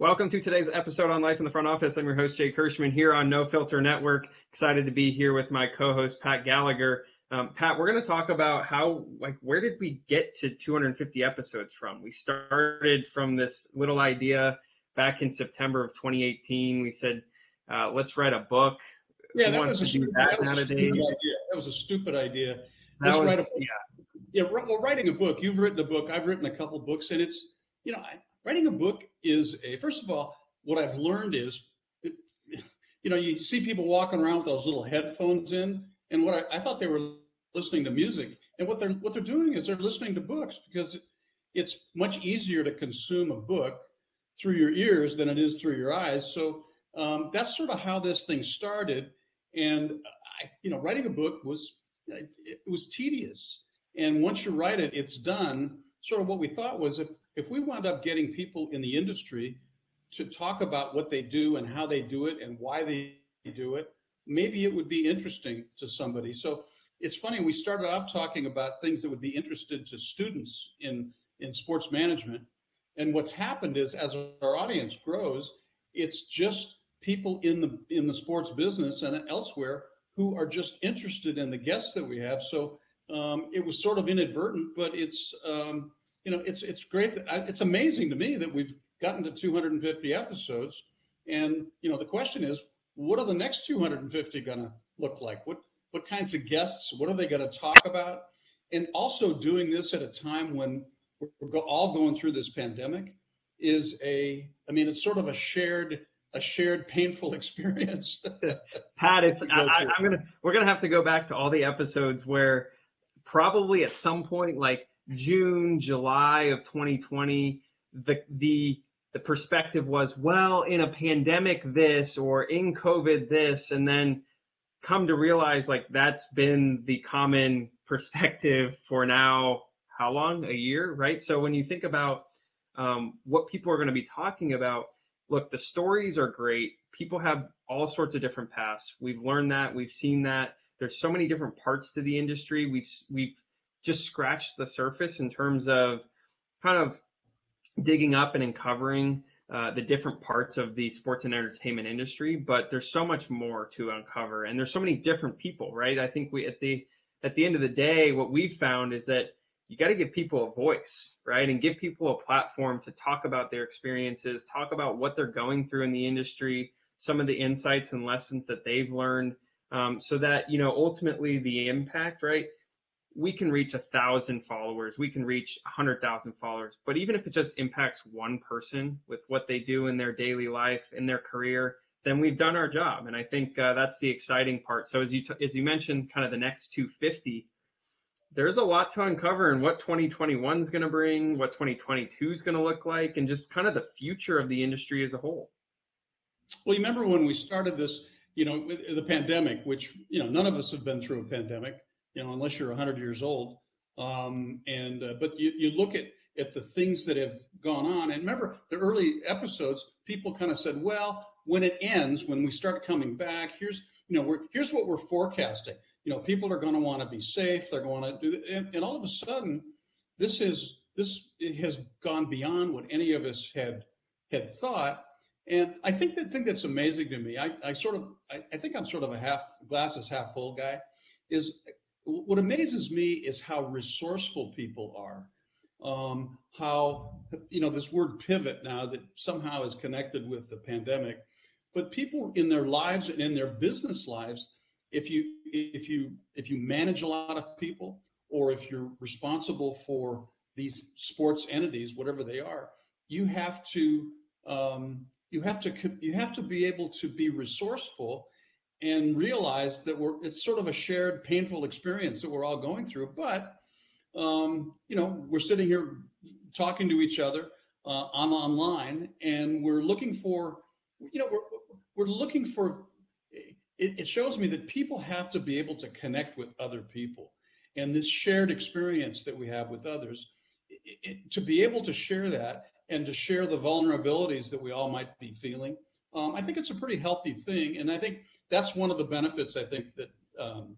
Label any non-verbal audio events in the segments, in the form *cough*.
Welcome to today's episode on Life in the Front Office. I'm your host, Jake Kirschman, here on No Filter Network. Excited to be here with my co-host, Pat Gallagher. Um, Pat, we're going to talk about how, like, where did we get to 250 episodes from? We started from this little idea back in September of 2018. We said, uh, let's write a book. Yeah, that was, stupid, that, that, was a stupid idea. That was a stupid idea. Let's was, write a book. Yeah. yeah, well, writing a book. You've written a book. I've written a couple books, and it's, you know, I, writing a book is a first of all what i've learned is you know you see people walking around with those little headphones in and what I, I, thought they were listening to music. And what they're what they're doing is they're listening to books because it's much easier to consume a book through your ears than it is through your eyes. So um, that's sort of how this thing started. And I, you know writing a book was it was tedious. And once you write it it's done sort of what we thought was if if we wound up getting people in the industry to talk about what they do and how they do it and why they do it, maybe it would be interesting to somebody. So it's funny, we started out talking about things that would be interested to students in, in sports management. And what's happened is as our audience grows, it's just people in the in the sports business and elsewhere who are just interested in the guests that we have. So um, it was sort of inadvertent, but it's um, you know, it's it's great. That, it's amazing to me that we've gotten to 250 episodes, and you know, the question is, what are the next 250 gonna look like? What what kinds of guests? What are they gonna talk about? And also doing this at a time when we're go, all going through this pandemic is a, I mean, it's sort of a shared a shared painful *laughs* experience. Pat, it's I, I'm gonna we're gonna have to go back to all the episodes where probably at some point like June, July of 2020, the the the perspective was, well, in a pandemic this or in COVID this, and then come to realize like that's been the common *laughs* perspective for now how long? A year right? So when you think about um, what people are going to be talking about look the stories are great. People have all sorts of different paths. We've learned that we've seen that there's so many different parts to the industry we've we've just scratched the surface in terms of kind of digging up and uncovering uh, the different parts of the sports and entertainment industry, but there's so much more to uncover, and there's so many different people, right? I think we at the at the end of the day, what we've found is that you got to give people a voice, right, and give people a platform to talk about their experiences, talk about what they're going through in the industry, some of the insights and lessons that they've learned, um, so that you know ultimately the impact, right? we can reach a thousand followers, we can reach a hundred thousand followers, but even if it just impacts one person with what they do in their daily life, in their career, then we've done our job. And I think uh, that's the exciting part. So as you t- as you mentioned, kind of the next 250, there's a lot to uncover and what 2021 is going to bring, what 2022 is going to look like, and just kind of the future of the industry as a whole. Well, you remember when we started this, you know, the pandemic, which you know none of us have been through a pandemic you know, unless you're 100 years old. Um, and uh, but you, you look at at the things that have gone on, and remember the early episodes, people kind of said, well, when it ends, when we start coming back, here's you know, we're here's what we're forecasting. You know, people are going to want to be safe. They're going to do, and, and all of a sudden, this is this has gone beyond what any of us had had thought. And I think the thing that's amazing to me, I, I sort of, I, I think I'm sort of a half glasses half full guy, is what amazes me is how resourceful people are. Um, how you know this word pivot now that somehow is connected with the pandemic, but people in their lives and in their business lives, if you if you if you manage a lot of people or if you're responsible for these sports entities, whatever they are, you have to um, you have to you have to be able to be resourceful and realize that we're it's sort of a shared painful experience that we're all going through but um, you know we're sitting here talking to each other uh, on online and we're looking for you know we're we're looking for it, it shows me that people have to be able to connect with other people. And this shared experience that we have with others it, it, to be able to share that and to share the vulnerabilities that we all might be feeling um, i think it's a pretty healthy thing and i think that's one of the benefits I think that um,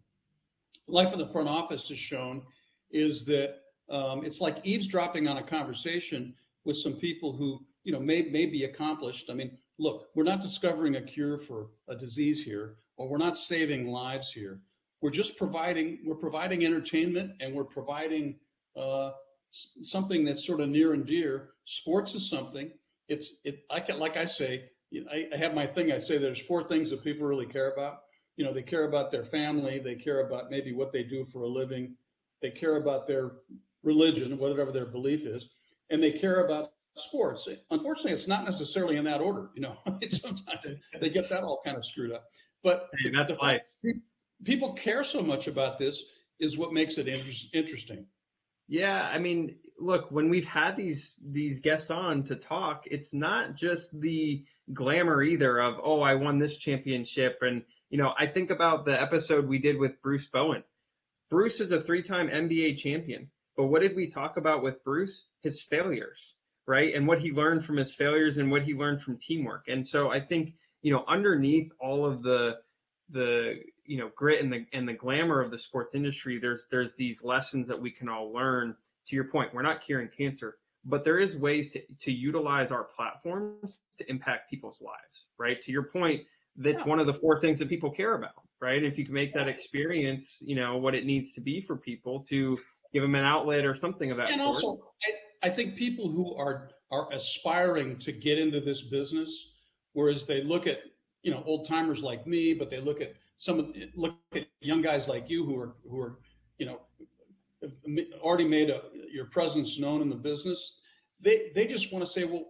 life in the front office has shown is that um, it's like eavesdropping on a conversation with some people who you know, may, may be accomplished. I mean, look, we're not discovering a cure for a disease here, or we're not saving lives here. We're just providing, we're providing entertainment and we're providing uh, something that's sort of near and dear. Sports is something. It's, it, I can, like I say, I, I have my thing. I say there's four things that people really care about. You know, they care about their family. They care about maybe what they do for a living. They care about their religion, whatever their belief is, and they care about sports. Unfortunately, it's not necessarily in that order. You know, *laughs* sometimes they get that all kind of screwed up. But hey, that's life. People care so much about this is what makes it inter- interesting. Yeah, I mean, look, when we've had these these guests on to talk, it's not just the glamour either of oh, I won this championship and you know, I think about the episode we did with Bruce Bowen. Bruce is a three-time NBA champion. But what did we talk about with Bruce? His failures right? And what he learned from his failures and what he learned from teamwork. And so I think, you know, underneath all of the the you know grit and the and the glamour of the sports industry, there's there's these lessons that we can all learn. To your point, we're not curing cancer, but there is ways to, to utilize our platforms to impact people's lives, right? To your point, that's yeah. one of the four things that people care about, right? If you can make that experience, you know, what it needs to be for people to give them an outlet or something of that and sort. also, I think people who are are aspiring to get into this business, whereas they look at you know old timers like me, but they look at some of look at young guys like you who are who are you know already made a, your presence known in the business. They they just want to say, well,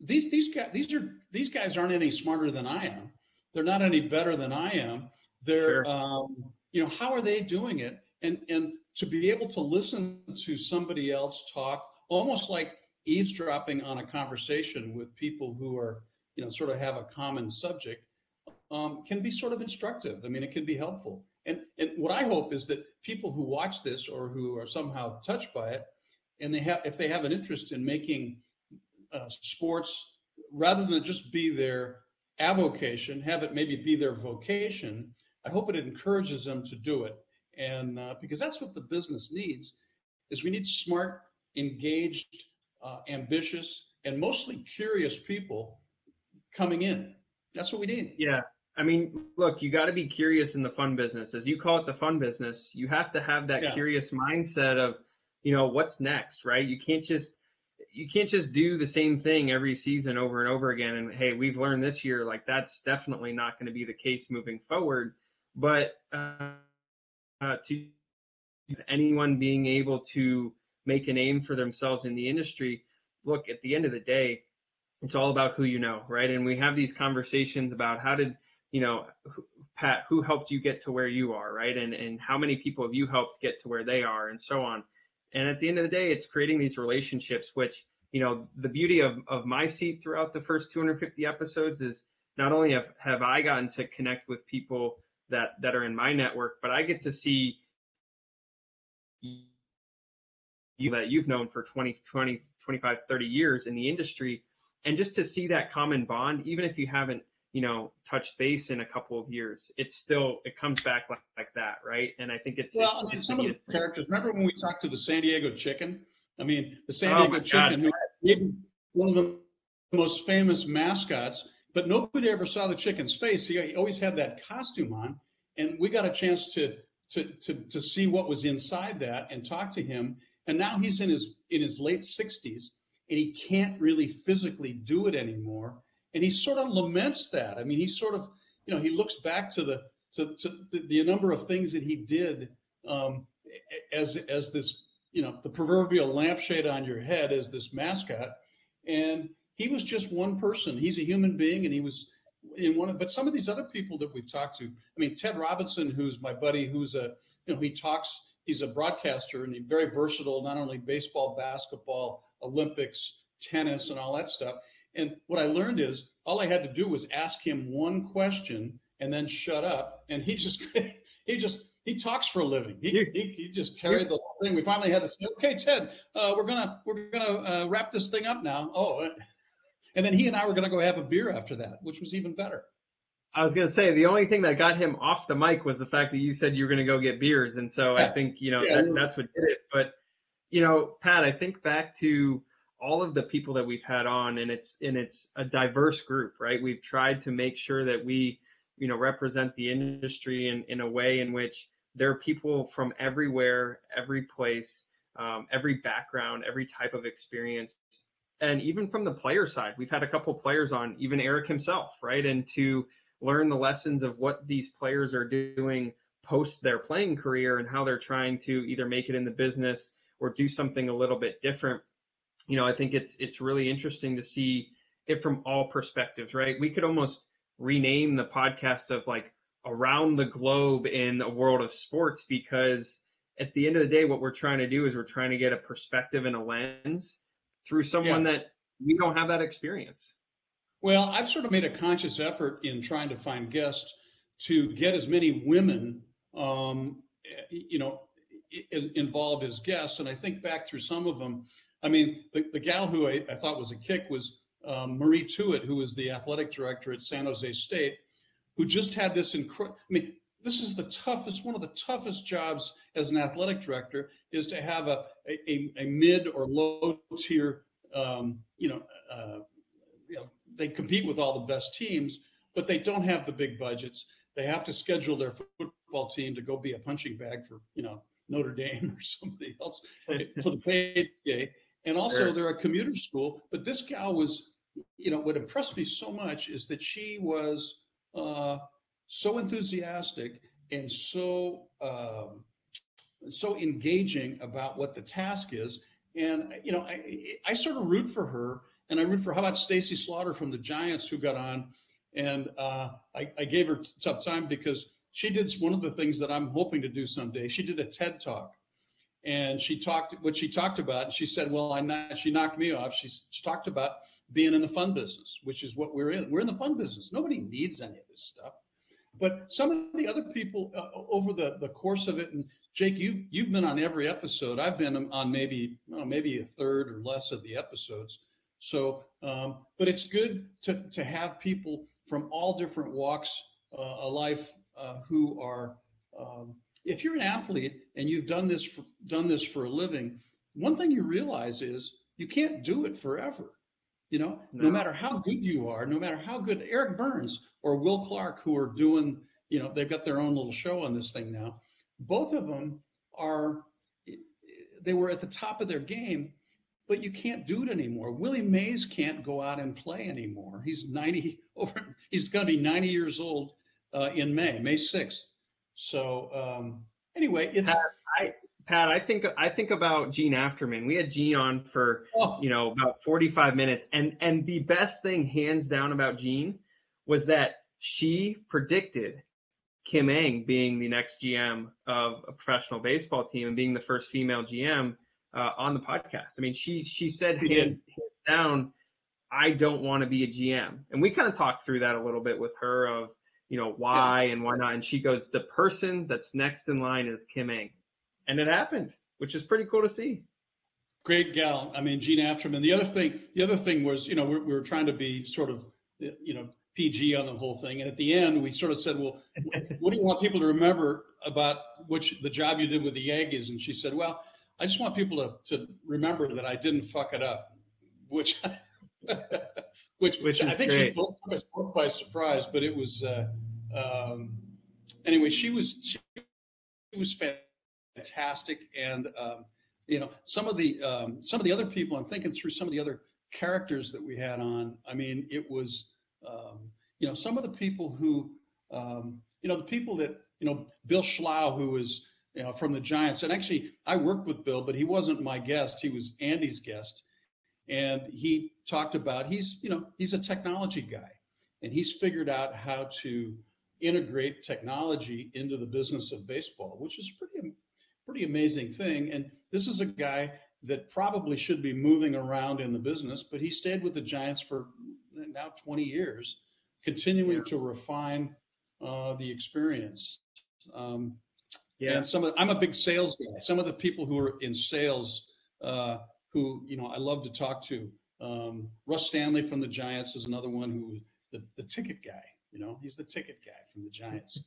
these these guys these are these guys aren't any smarter than I am. They're not any better than I am. They're sure. um, you know how are they doing it? And and to be able to listen to somebody else talk almost like eavesdropping on a conversation with people who are, you know, sort of have a common subject, um, can be sort of instructive. I mean, it can be helpful. And, and what I hope is that people who watch this or who are somehow touched by it, and they have, if they have an interest in making uh, sports, rather than just be their avocation, have it maybe be their vocation. I hope it encourages them to do it, and uh, because that's what the business needs, is we need smart engaged, uh, ambitious, and mostly curious people coming in. That's what we need. Yeah. I mean, look, you got to be curious in the fun business. As you call it the fun business, you have to have that yeah. curious mindset of, you know, what's next, right? You can't just you can't just do the same thing every season over and over again and hey, we've learned this year like that's definitely not going to be the case moving forward. But uh, uh, to anyone being able to make a name for themselves in the industry, look, at the end of the day, it's all about who you know, right? And we have these conversations about how did, you know, Pat, who helped you get to where you are, right? And and how many people have you helped get to where they are, and so on. And at the end of the day, it's creating these relationships, which you know, the beauty of of my seat throughout the first 250 episodes is not only have have I gotten to connect with people that that are in my network, but I get to see you that you've known for 20, 20, 25, 30 years in the industry. And just to see that common bond, even if you haven't, you know, touch base in a couple of years, it's still, it comes back like, like that, right? And I think it's, well, it's I mean, some of the characters, remember when we talked to the San Diego chicken? I mean, the San oh Diego chicken, maybe one of the most famous mascots, but nobody ever saw the chicken's face. He always had that costume on. And we got a chance to, to, to, to see what was inside that and talk to him. And now he's in his in his late 60s and he can't really physically do it anymore. And he sort of laments that. I mean, he sort of, you know, he looks back to the to, to the, the number of things that he did um, as as this, you know, the proverbial lampshade on your head as this mascot. And he was just one person. He's a human being, and he was in one of. But some of these other people that we've talked to, I mean, Ted Robinson, who's my buddy, who's a, you know, he talks he's a broadcaster and he's very versatile, not only baseball, basketball, Olympics, tennis, and all that stuff. And what I learned is all I had to do was ask him one question and then shut up. And he *laughs* just, he just, he talks for a living. He, he, he just carried the whole thing. We finally had to say, okay, Ted, uh, we're gonna we're gonna uh, wrap this thing up now. Oh, and then he and I were gonna go have a beer after that, which was even better. I was gonna say the only thing that got him off the mic was the fact that you said you were gonna go get beers, and so yeah. I think you know yeah. that, that's what did it. But you know, Pat, I think back to all of the people that we've had on, and it's and it's a diverse group, right? We've tried to make sure that we, you know, represent the industry in in a way in which there are people from everywhere, every place, um, every background, every type of experience, and even from the player side, we've had a couple players on, even Eric himself, right? And to learn the lessons of what these players are doing post their playing career and how they're trying to either make it in the business or do something a little bit different. You know, I think it's it's really interesting to see it from all perspectives, right? We could almost rename the podcast of like around the globe in the world of sports because at the end of the day what we're trying to do is we're trying to get a perspective and a lens through someone yeah. that we don't have that experience. Well, I've sort of made a conscious effort in trying to find guests to get as many women, um, you know, involved as guests. And I think back through some of them. I mean, the, the gal who I, I thought was a kick was um, Marie Tuite, who was the athletic director at San Jose State, who just had this incredible. I mean, this is the toughest, one of the toughest jobs as an athletic director is to have a a, a mid or low tier, um, you know, uh, you know, they compete with all the best teams, but they don't have the big budgets. They have to schedule their football team to go be a punching bag for, you know, Notre Dame *laughs* or somebody else for the payday. And also, they're a commuter school. But this gal was, you know, what impressed me so much is that she was uh, so enthusiastic and so um, so engaging about what the task is. And you know, I, I sort of root for her, and I root for how about Staci Slaughter from the Giants who got on, and uh, I, I gave her tough time because she did one of the things that I'm hoping to do someday. She did a TED talk, and she talked what she talked about. And she said, "Well, I not, she knocked me off. She, she talked about being in the fun business, which is what we're in. We're in the fun business. Nobody needs any of this stuff." But some of the other people uh, over the, the course of it, and Jake, you've you've been on every episode. I've been on maybe well, maybe a third or less of the episodes. So, um, but it's good to to have people from all different walks uh, of life uh, who are. Um, if you're an athlete and you've done this for, done this for a living, one thing you realize is you can't do it forever. You know, no. no. matter how good you are, no matter how good Eric Byrnes or Will Clark, who are doing, you know, they've got their own little show on this thing now. Both of them are, they were at the top of their game, but you can't do it anymore. Willie Mays can't go out and play anymore. He's 90 *laughs* over, he's going to be 90 years old uh, in May, May 6th. So um, anyway, it's. I, Pat, I think I think about Jean Afterman. We had Jean on for oh. you know about 45 minutes, and and the best thing, hands down, about Jean was that she predicted Kim Ng being the next GM of a professional baseball team and being the first female GM uh, on the podcast. I mean, she she said hands, hands down, I don't want to be a GM, and we kind of talked through that a little bit with her of you know why yeah. and why not, and she goes, the person that's next in line is Kim Ng and it happened, which is pretty cool to see. Great gal. I mean, Jean Afterman. The other thing, the other thing was, you know, we, we were trying to be sort of, you know, PG on the whole thing. And at the end, we sort of said, well, what do you want people to remember about which the job you did with the Yankees? And she said, well, I just want people to, to remember that I didn't fuck it up, which, *laughs* which, which I think great. she took us both by surprise, but it was, uh, um, anyway, she was, she was fantastic fantastic. And um, you know, some of the um, some of the other people, I'm thinking through some of the other characters that we had on. I mean, it was um, you know some of the people who um, you know the people that you know Bill Schlough, who was you know from the Giants, and actually I worked with Bill, but he wasn't my guest. He was Andy's guest, and he talked about he's you know he's a technology guy, and he's figured out how to integrate technology into the business of baseball, which is pretty pretty amazing thing. And this is a guy that probably should be moving around in the business, but he stayed with the Giants for now 20 years, continuing yeah. to refine uh, the experience. Um, yeah. And some of I'm a big sales guy. Some of the people who are in sales, uh, who you know I love to talk to. Um, Russ Stanley from the Giants is another one who the, the ticket guy. You know, he's the ticket guy from the Giants.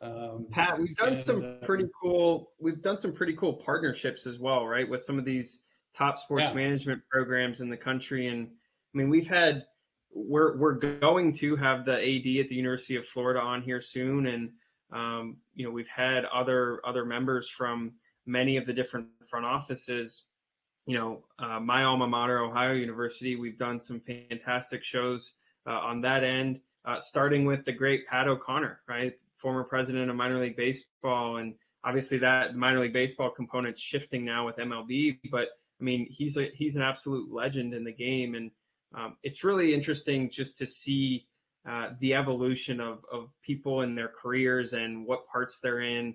Um, Pat, we've done and, some uh, pretty cool. We've done some pretty cool partnerships as well, right? With some of these top sports Yeah. management programs in the country. And I mean, we've had we're we're going to have the AD at the University of Florida on here soon, and um, you know we've had other other members from many of the different front offices. You know, uh, my alma mater, Ohio University, we've done some fantastic shows uh, on that end, uh, starting with the great Pat O'Connor, right, former president of minor league baseball, and obviously that minor league baseball component's shifting now with MLB, but I mean he's a he's an absolute legend in the game, and um, it's really interesting just to see uh, the evolution of, of people in their careers and what parts they're in.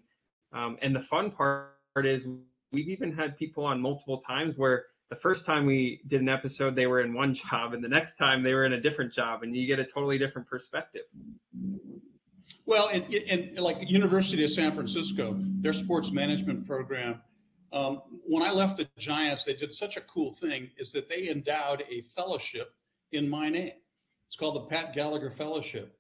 Um, and the fun part is we've even had people on multiple times where the first time we did an episode, they were in one *laughs* job, and the next time they were in a different job, and you get a totally different perspective. Well, and, and like University of San Francisco, their sports management program, um, when I left the Giants, they did such a cool thing is that they endowed a fellowship in my name. It's called the Pat Gallagher Fellowship.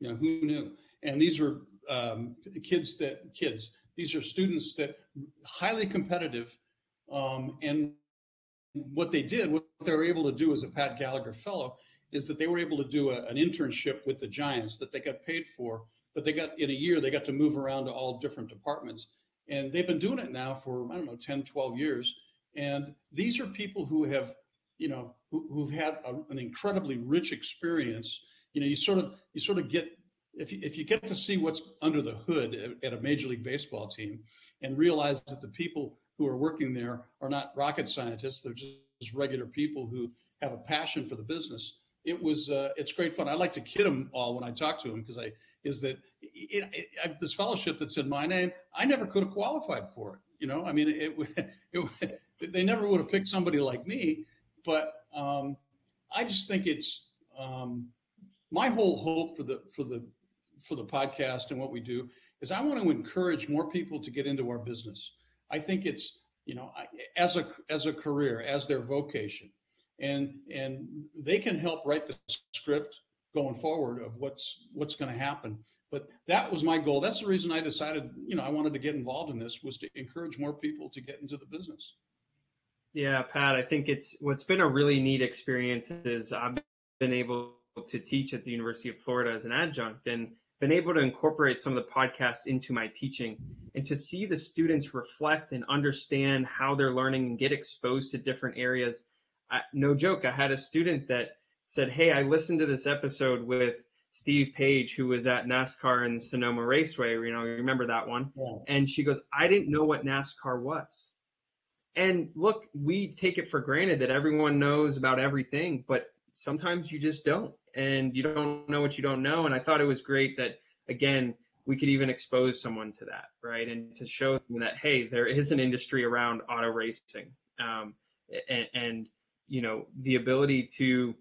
You know, who knew? And these are um, kids that kids. These are students that highly competitive. Um, and what they did, what they were able to do as a Pat Gallagher Fellow, is that they were able to do a, an internship with the Giants that they got paid for. But they got in a year, they got to move around to all different departments. And they've been doing it now for, I don't know, 10, 12 years. And these are people who have, you know, who, who've had a, an incredibly rich experience. You know, you sort of, you sort of get, if you, if you get to see what's under the hood at, a Major League Baseball team and realize that the people who are working there are not rocket scientists, they're just regular people who have a passion for the business. It was, uh, it's great fun. I like to kid them all when I talk to them because I, is that it, it, this fellowship that's in my name, I never could have qualified for it. You know, I mean, it, it *laughs* they never would have picked somebody like me. But um, I just think it's um, my whole hope for the for the for the podcast and what we do is I want to encourage more people to get into our business. I think it's you know as a as a career, as their vocation, and and they can help write the script going forward of what's what's going to happen. But that was my goal. That's the reason I decided, you know, I wanted to get involved in this was to encourage more people to get into the business. Yeah, Pat, I think it's what's been a really neat experience is I've been able to teach at the University of Florida as an adjunct and been able to incorporate some of the podcasts into my teaching and to see the students reflect and understand how they're learning and get exposed to different areas. I, no joke, I had a student that said, Hey, I listened to this episode with Steve Page, who was at NASCAR and Sonoma Raceway. You know, you remember that one? Yeah. And she goes, I didn't know what NASCAR was. And look, we take it for granted that everyone knows about everything, but sometimes you just don't. And you don't know what you don't know. And I thought it was great that, again, we could even expose someone to that, right? And to show them that, hey, there is an industry around auto racing. Um, and, and, you know, the ability to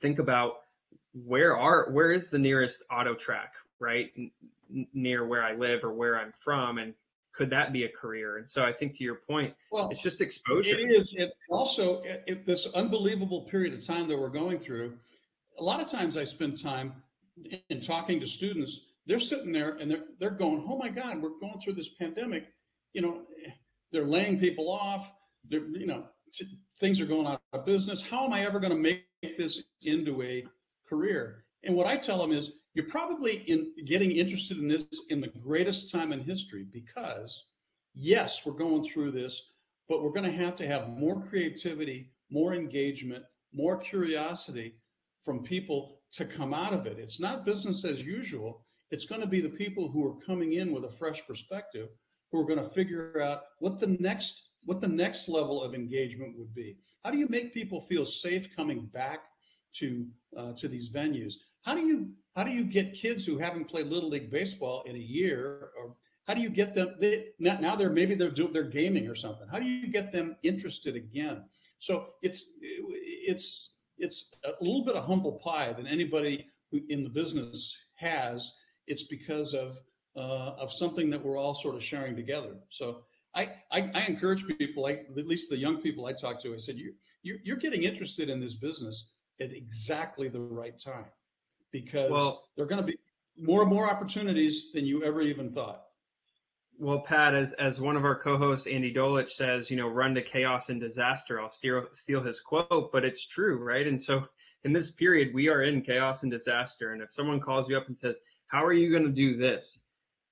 think about where are where is the nearest auto track right N- near where i live or where i'm from and could that be a career and so i think to your point well it's just exposure it is it also it, this unbelievable period of time that we're going through a lot of times i spend time in talking to students they're sitting there and they're they're going oh my god we're going through this pandemic you know they're laying people off they're you know t- things are going out of business how am i ever going to make this into a career. And what I tell them is you're probably in getting interested in this in the greatest time in history because yes, we're going through this, but we're going to have to have more creativity, more engagement, more curiosity from people to come out of it. It's not business as usual. It's going to be the people who are coming in with a fresh perspective who are going to figure out what the next what the next level of engagement would be. How do you make people feel safe coming back to uh, to these venues. How do you how do you get kids who haven't played little league baseball in a year, or how do you get them? They, now they're maybe they're they're gaming or something. How do you get them interested again? So it's it's it's a little bit of humble pie than anybody who in the business has. It's because of uh, of something that we're all sort of sharing together. So I, I, I encourage people, like at least the young people I talk to, I said, you, you're, you're getting interested in this business at exactly the right time because well, there are going to be more and more opportunities than you ever even thought. Well, Pat, as as one of our co-hosts, Andy Dolich says, you know, run to chaos and disaster. I'll steal steal his quote, but it's true, right? And so in this period, we are in chaos and disaster. And if someone calls you up and says, "How are you going to do this?"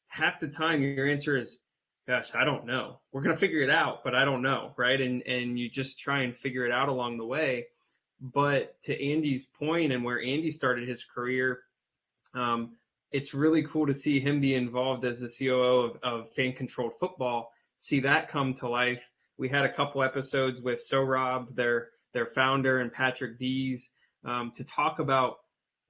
half the time your answer is, "Gosh, I don't know. We're going to figure it out, but I don't know," right? And and you just try and figure it out along the way. But to Andy's point, and where Andy started his career, um, it's really cool to see him be involved as the COO of, of fan controlled football, see that come to life. We had a couple episodes with Sohrob, their their founder, and Patrick Dees um, to talk about.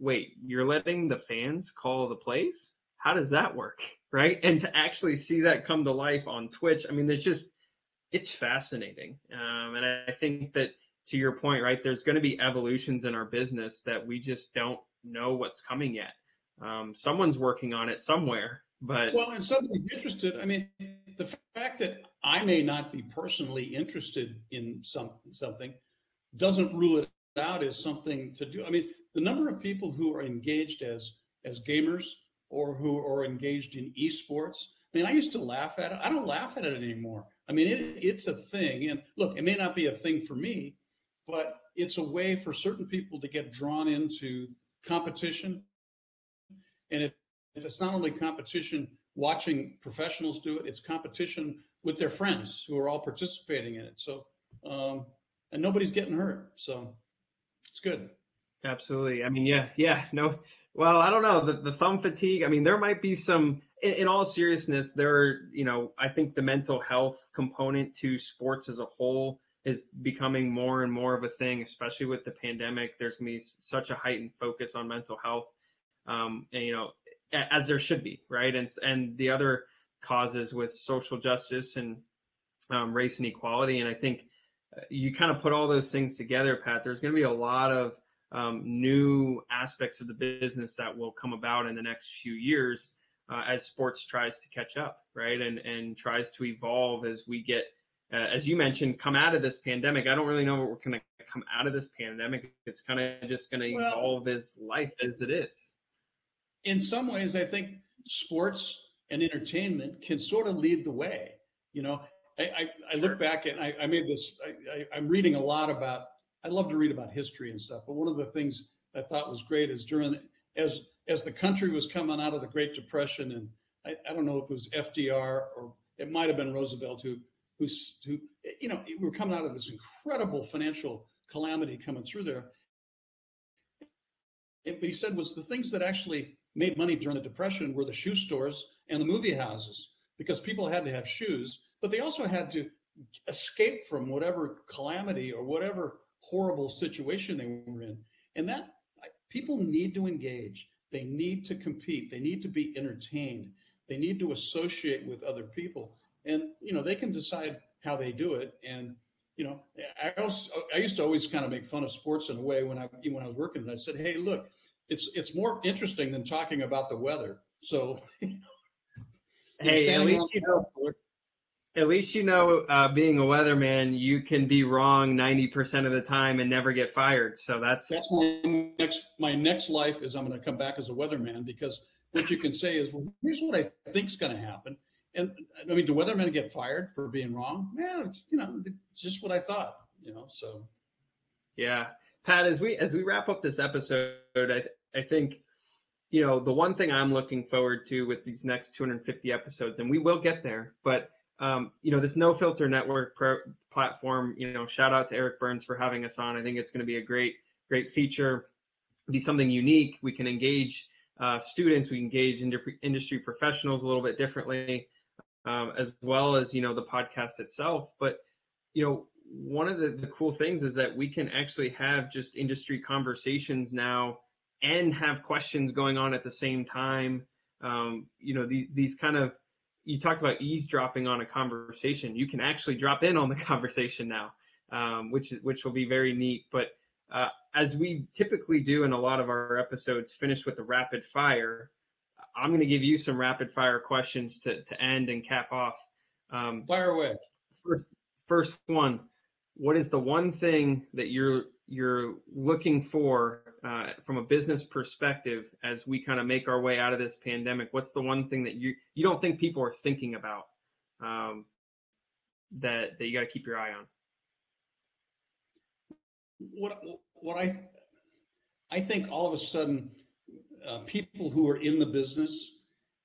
Wait, you're letting the fans call the plays? How does that work, *laughs* right? And to actually see that come to life on Twitch, I mean, there's just it's fascinating, um, and I, I think that to your point, right? There's going to be evolutions in our business that we just don't know what's coming yet. Um, someone's working on it somewhere, but well, and somebody's interested. I mean, the fact that I may not be personally interested in some something doesn't rule it out as something to do. I mean, the number of people who are engaged as as gamers or who are engaged in esports. I mean, I used to laugh at it. I don't laugh at it anymore. I mean, it, it's a thing. And look, it may not be a thing for me, but it's a way for certain people to get drawn into competition and if, if it's not only competition watching professionals do it, it's competition with their friends who are all participating in it. So, um, and nobody's getting hurt. So it's good. Absolutely. I mean, yeah, yeah, no. Well, I don't know the, the thumb fatigue. I mean, there might be some. In, in all seriousness, there are, you know, I think the mental health component to sports as a whole is becoming more and more of a thing, especially with the pandemic. There's gonna be such a heightened focus on mental health um, and, you know, as there should be, right? And and the other causes with social justice and um, race and equality, and I think uh, you kind of put all those things together, Pat. There's going to be a lot of um, new aspects of the business that will come about in the next few years uh, as sports tries to catch up, right? And and tries to evolve as we get, uh, as you mentioned, come out of this pandemic. I don't really know what we're going to come out of this pandemic. It's kind of just going to well, evolve as life as it is in some ways, I think sports and entertainment can sort of lead the way. You know, I, I, I look back and I, I made this, I, I, I'm reading a lot about, I love to read about history and stuff, but one of the things I thought was great is during, as, as the country was coming out of the Great Depression, and I, I don't know if it was FDR or it might have been Roosevelt who, who, who, you know, we were coming out of this incredible financial calamity coming through there. But he said was the things that actually made money during the Depression were the shoe stores and the movie houses because people had to have shoes, but they also had to escape from whatever calamity or whatever horrible situation they were in. And that people need to engage. They need to compete. They need to be entertained. They need to associate with other people. And, you know, they can decide how they do it. And, you know, I also, I used to always kind of make fun of sports in a way when I, when I was working. And I said, hey, look, it's it's more interesting than talking about the weather. So, *laughs* hey, at least you know. At least you know, uh, being a weatherman, you can be wrong ninety percent of the time and never get fired. So that's that's my next my next life is I'm going to come back as a weatherman because what you can say is, well, here's what I think's going to happen. And I mean, do weathermen get fired for being wrong? Yeah, you know, it's just what I thought. You know, so. Yeah, Pat, as we as we wrap up this episode, I I think, you know, the one thing I'm looking forward to with these next 250 episodes, and we will get there, but um, you know, this no filter network pro- platform, you know, shout out to Eric Byrnes for having us on. I think it's going to be a great, great feature, be something unique. We can engage uh, students, we engage industry professionals a little bit differently, um, as well as, you know, the podcast itself. But, you know, one of the, the cool things is that we can actually have just industry conversations now and have questions going on at the same time. Um, you know, these, these kind of, you talked about eavesdropping on a conversation. You can actually drop in on the *laughs* conversation now, um, which is, which will be very neat. But uh, as we typically do in a lot of our episodes, finish with the rapid fire. I'm going to give you some rapid fire questions to, to end and cap off. Um, fire away. First, first one. what is the one thing that you're you're looking for uh, from a business perspective as we kind of make our way out of this pandemic? What's the one thing that you you don't think people are thinking about um, that that you got to keep your eye on? What what I I think all of a sudden uh, people who are in the business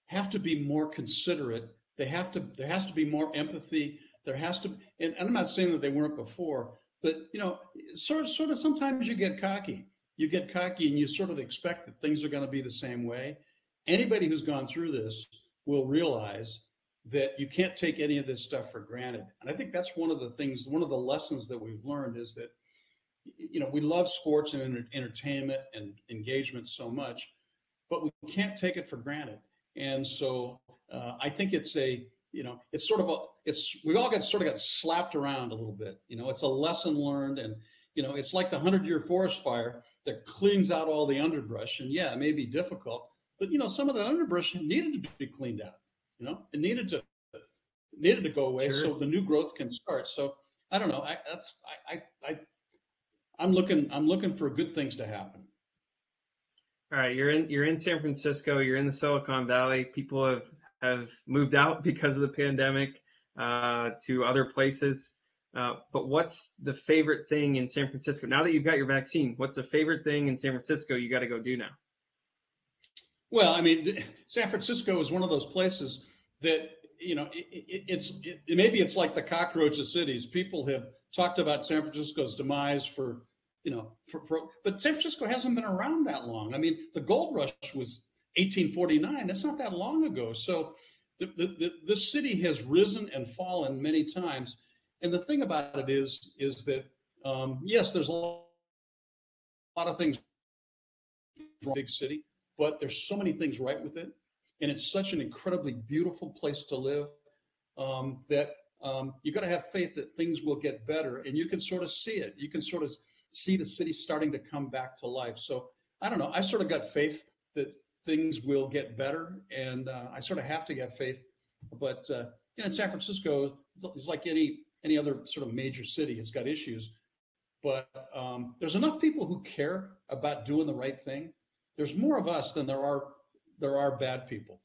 have to be more considerate. They have to there has to be more empathy. There has to and, and I'm not saying that they weren't before, but you know, sort of sort of sometimes you get cocky. You get cocky and you sort of expect that things are going to be the same way. Anybody who's gone through this will realize that you can't take any of this stuff for granted. And I think that's one of the things, one of the lessons that we've learned is that you know, we love sports and entertainment and engagement so much, but we can't take it for granted. And so uh, I think it's a, you know, it's sort of a, it's, we all get sort of got slapped around a little bit. You know, it's a lesson learned and, you know, it's like the hundred year forest fire that cleans out all the underbrush. And yeah, it may be difficult, but you know, some of that underbrush needed to be cleaned out. You know, it needed to needed to go away sure. so the new growth can start. So I don't know. I that's I I, I I'm looking I'm looking for good things to happen. All right, you're in you're in San Francisco. You're in the Silicon Valley. People have have moved out *laughs* because of the pandemic uh, to other places. Uh, but what's the favorite thing in San Francisco now that you've got your vaccine? What's the favorite thing in San Francisco you got to go do now? Well, I mean, San Francisco is one of those places that you know it, it, it's it, maybe it's like the cockroach of cities. People have talked about San Francisco's demise for, you know, for, for, but San Francisco hasn't been around that long. I mean, the gold rush was 1849. That's not that long ago. So the, the, the, the city has risen and fallen many times. And the thing about it is, is that, um, yes, there's a lot, of things wrong big city, but there's so many things right with it. And it's such an incredibly beautiful place to live um, that um, you got to have faith that things will get better, and you can sort of see it. You can sort of see the city starting to come back to life. So I don't know. I sort of got faith that things will get better, and uh, I sort of have to have faith. But uh, you know, in San Francisco, it's like any any other sort of major city. It's got issues, but um, there's enough people who care about doing the right thing. There's more of us than there are there are bad people.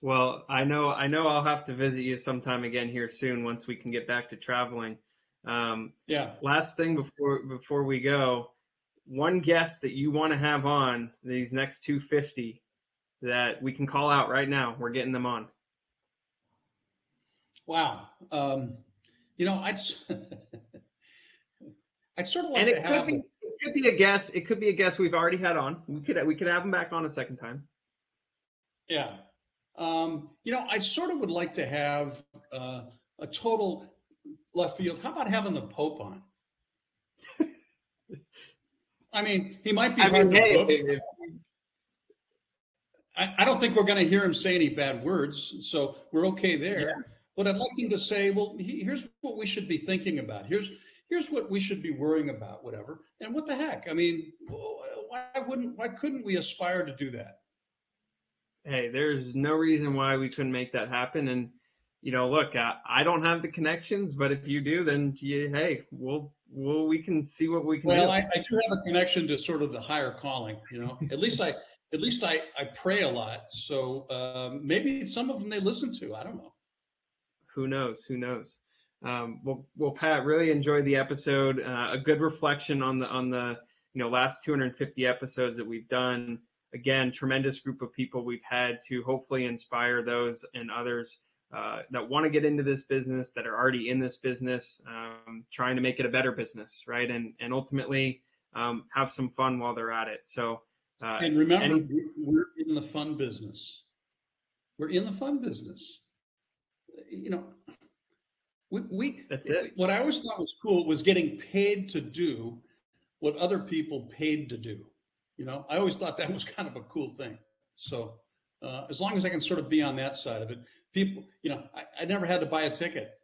Well, I know I know I'll have to visit you sometime again here soon once we can get back to traveling. Um, yeah. Last thing before before we go, one guest that you want to have on these next 250 that we can call out right now. We're getting them on. Wow. Um, you know, I'd *laughs* I'd sort of like and it to could have. Be, it could be a guest. It could be a guest we've already had on. We could we could have them back on a second time. Yeah. Um, you know, I sort of would like to have uh, a total left field. How about having the Pope on? I mean, he might be I mean, hey. I, I, don't think we're going to hear him say any bad words, so we're okay there. Yeah. But I'd like him to say, well, he, here's what we should be thinking about. Here's here's what we should be worrying about, whatever. And what the heck? I mean, why wouldn't why couldn't we aspire to do that? hey, there's no reason why we couldn't make that happen. And you know, look, I, I don't have the connections, but if you do, then you, hey, we'll we'll we can see what we can well, do. I, I do have a connection to sort of the higher calling. You know, at least I at least I I pray a lot, so um, maybe some of them they listen to. I don't know. Who knows? Who knows? Um, well, well, Pat, really enjoyed the episode. Uh, a good reflection on the on the you know last 250 episodes that we've done again, tremendous group of people we've had to hopefully inspire those and others uh, that want to get into this business, that are already in this business, um, trying to make it a better business, right? And and ultimately um, have some fun while they're at it. So. Uh, and remember, we're in the fun business. We're in the fun business. You know, we, we that's it. What I always thought was cool was getting paid to do what other people paid to do. You know, I always thought that was kind of a cool thing. So uh, as long as I can sort of be on that side of it, people, you know, I, I never had to buy a ticket.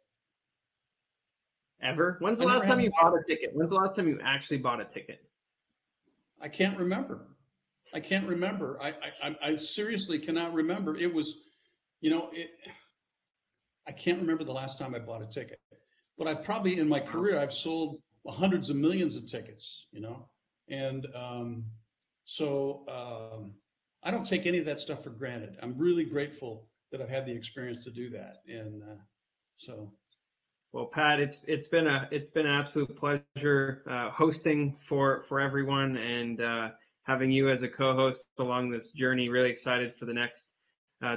Ever? When's the I last time you bought a ticket? When's the last time you actually bought a ticket? I can't remember. I can't remember. I, I, I seriously cannot remember. It was, you know, it. I can't remember the last time I bought a ticket. but I've probably in my career I've sold hundreds of millions of tickets, you know, and um, so um, I don't take any of that stuff for granted. I'm really grateful that I've had the experience to do that, and uh, so. Well, Pat, it's it's been a it's been an absolute pleasure uh, hosting for for everyone and uh, having you as a co-host along this journey. Really excited for the next uh,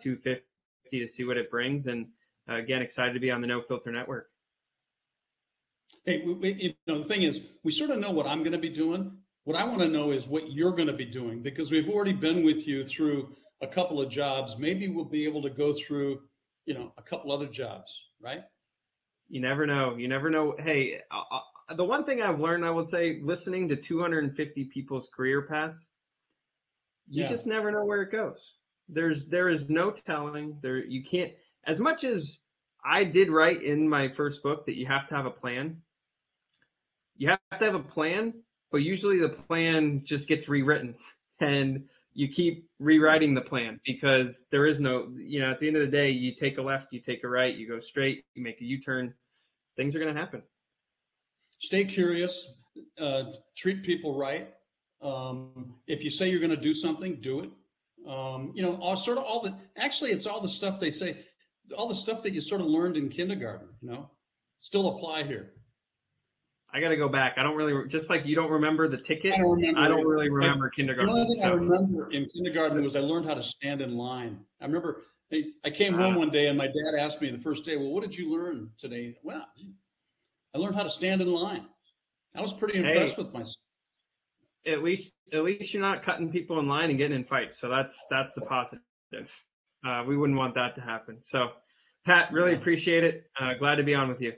250 to see what it brings, and uh, again, excited to be on the No Filter Network. Hey, we, we, you know, the thing is, we sort of know what I'm going to be doing. What I want to know is what you're going to be doing because we've already been with you through a couple of jobs. Maybe we'll be able to go through, you know, a couple other jobs, right? You never know. You never know. Hey, uh, uh, the one thing I've learned, I would say, listening to 250 people's career paths, you yeah. just never know where it goes. There's there is no telling. There you can't. As much as I did write in my first book that you have to have a plan you have to have a plan, but usually the plan just gets rewritten *laughs* and you keep rewriting the plan because there is no, you know, at the end of the day, you take a left, you take a right, you go straight, you make a U turn, things are going to happen. Stay curious, uh, treat people right. Um, if you say you're going to do something, do it. Um, you know, all, sort of all the, actually, it's all the stuff they say, all the stuff that you sort of learned in kindergarten, you know, still apply here. I got to go back. I don't really just like you don't remember the ticket. I don't, remember I don't really remember kindergarten. The only thing I remember in kindergarten was I learned how to stand in line. I remember I came home ah. one day and my dad asked me the first day, "Well, what did you learn today?" Well, I learned how to stand in line. I was pretty impressed hey, with myself. At least, at least you're not cutting people in line and getting in fights. So that's that's the positive. Uh, we wouldn't want that to happen. So, Pat, really appreciate it. Uh, glad to be on with you.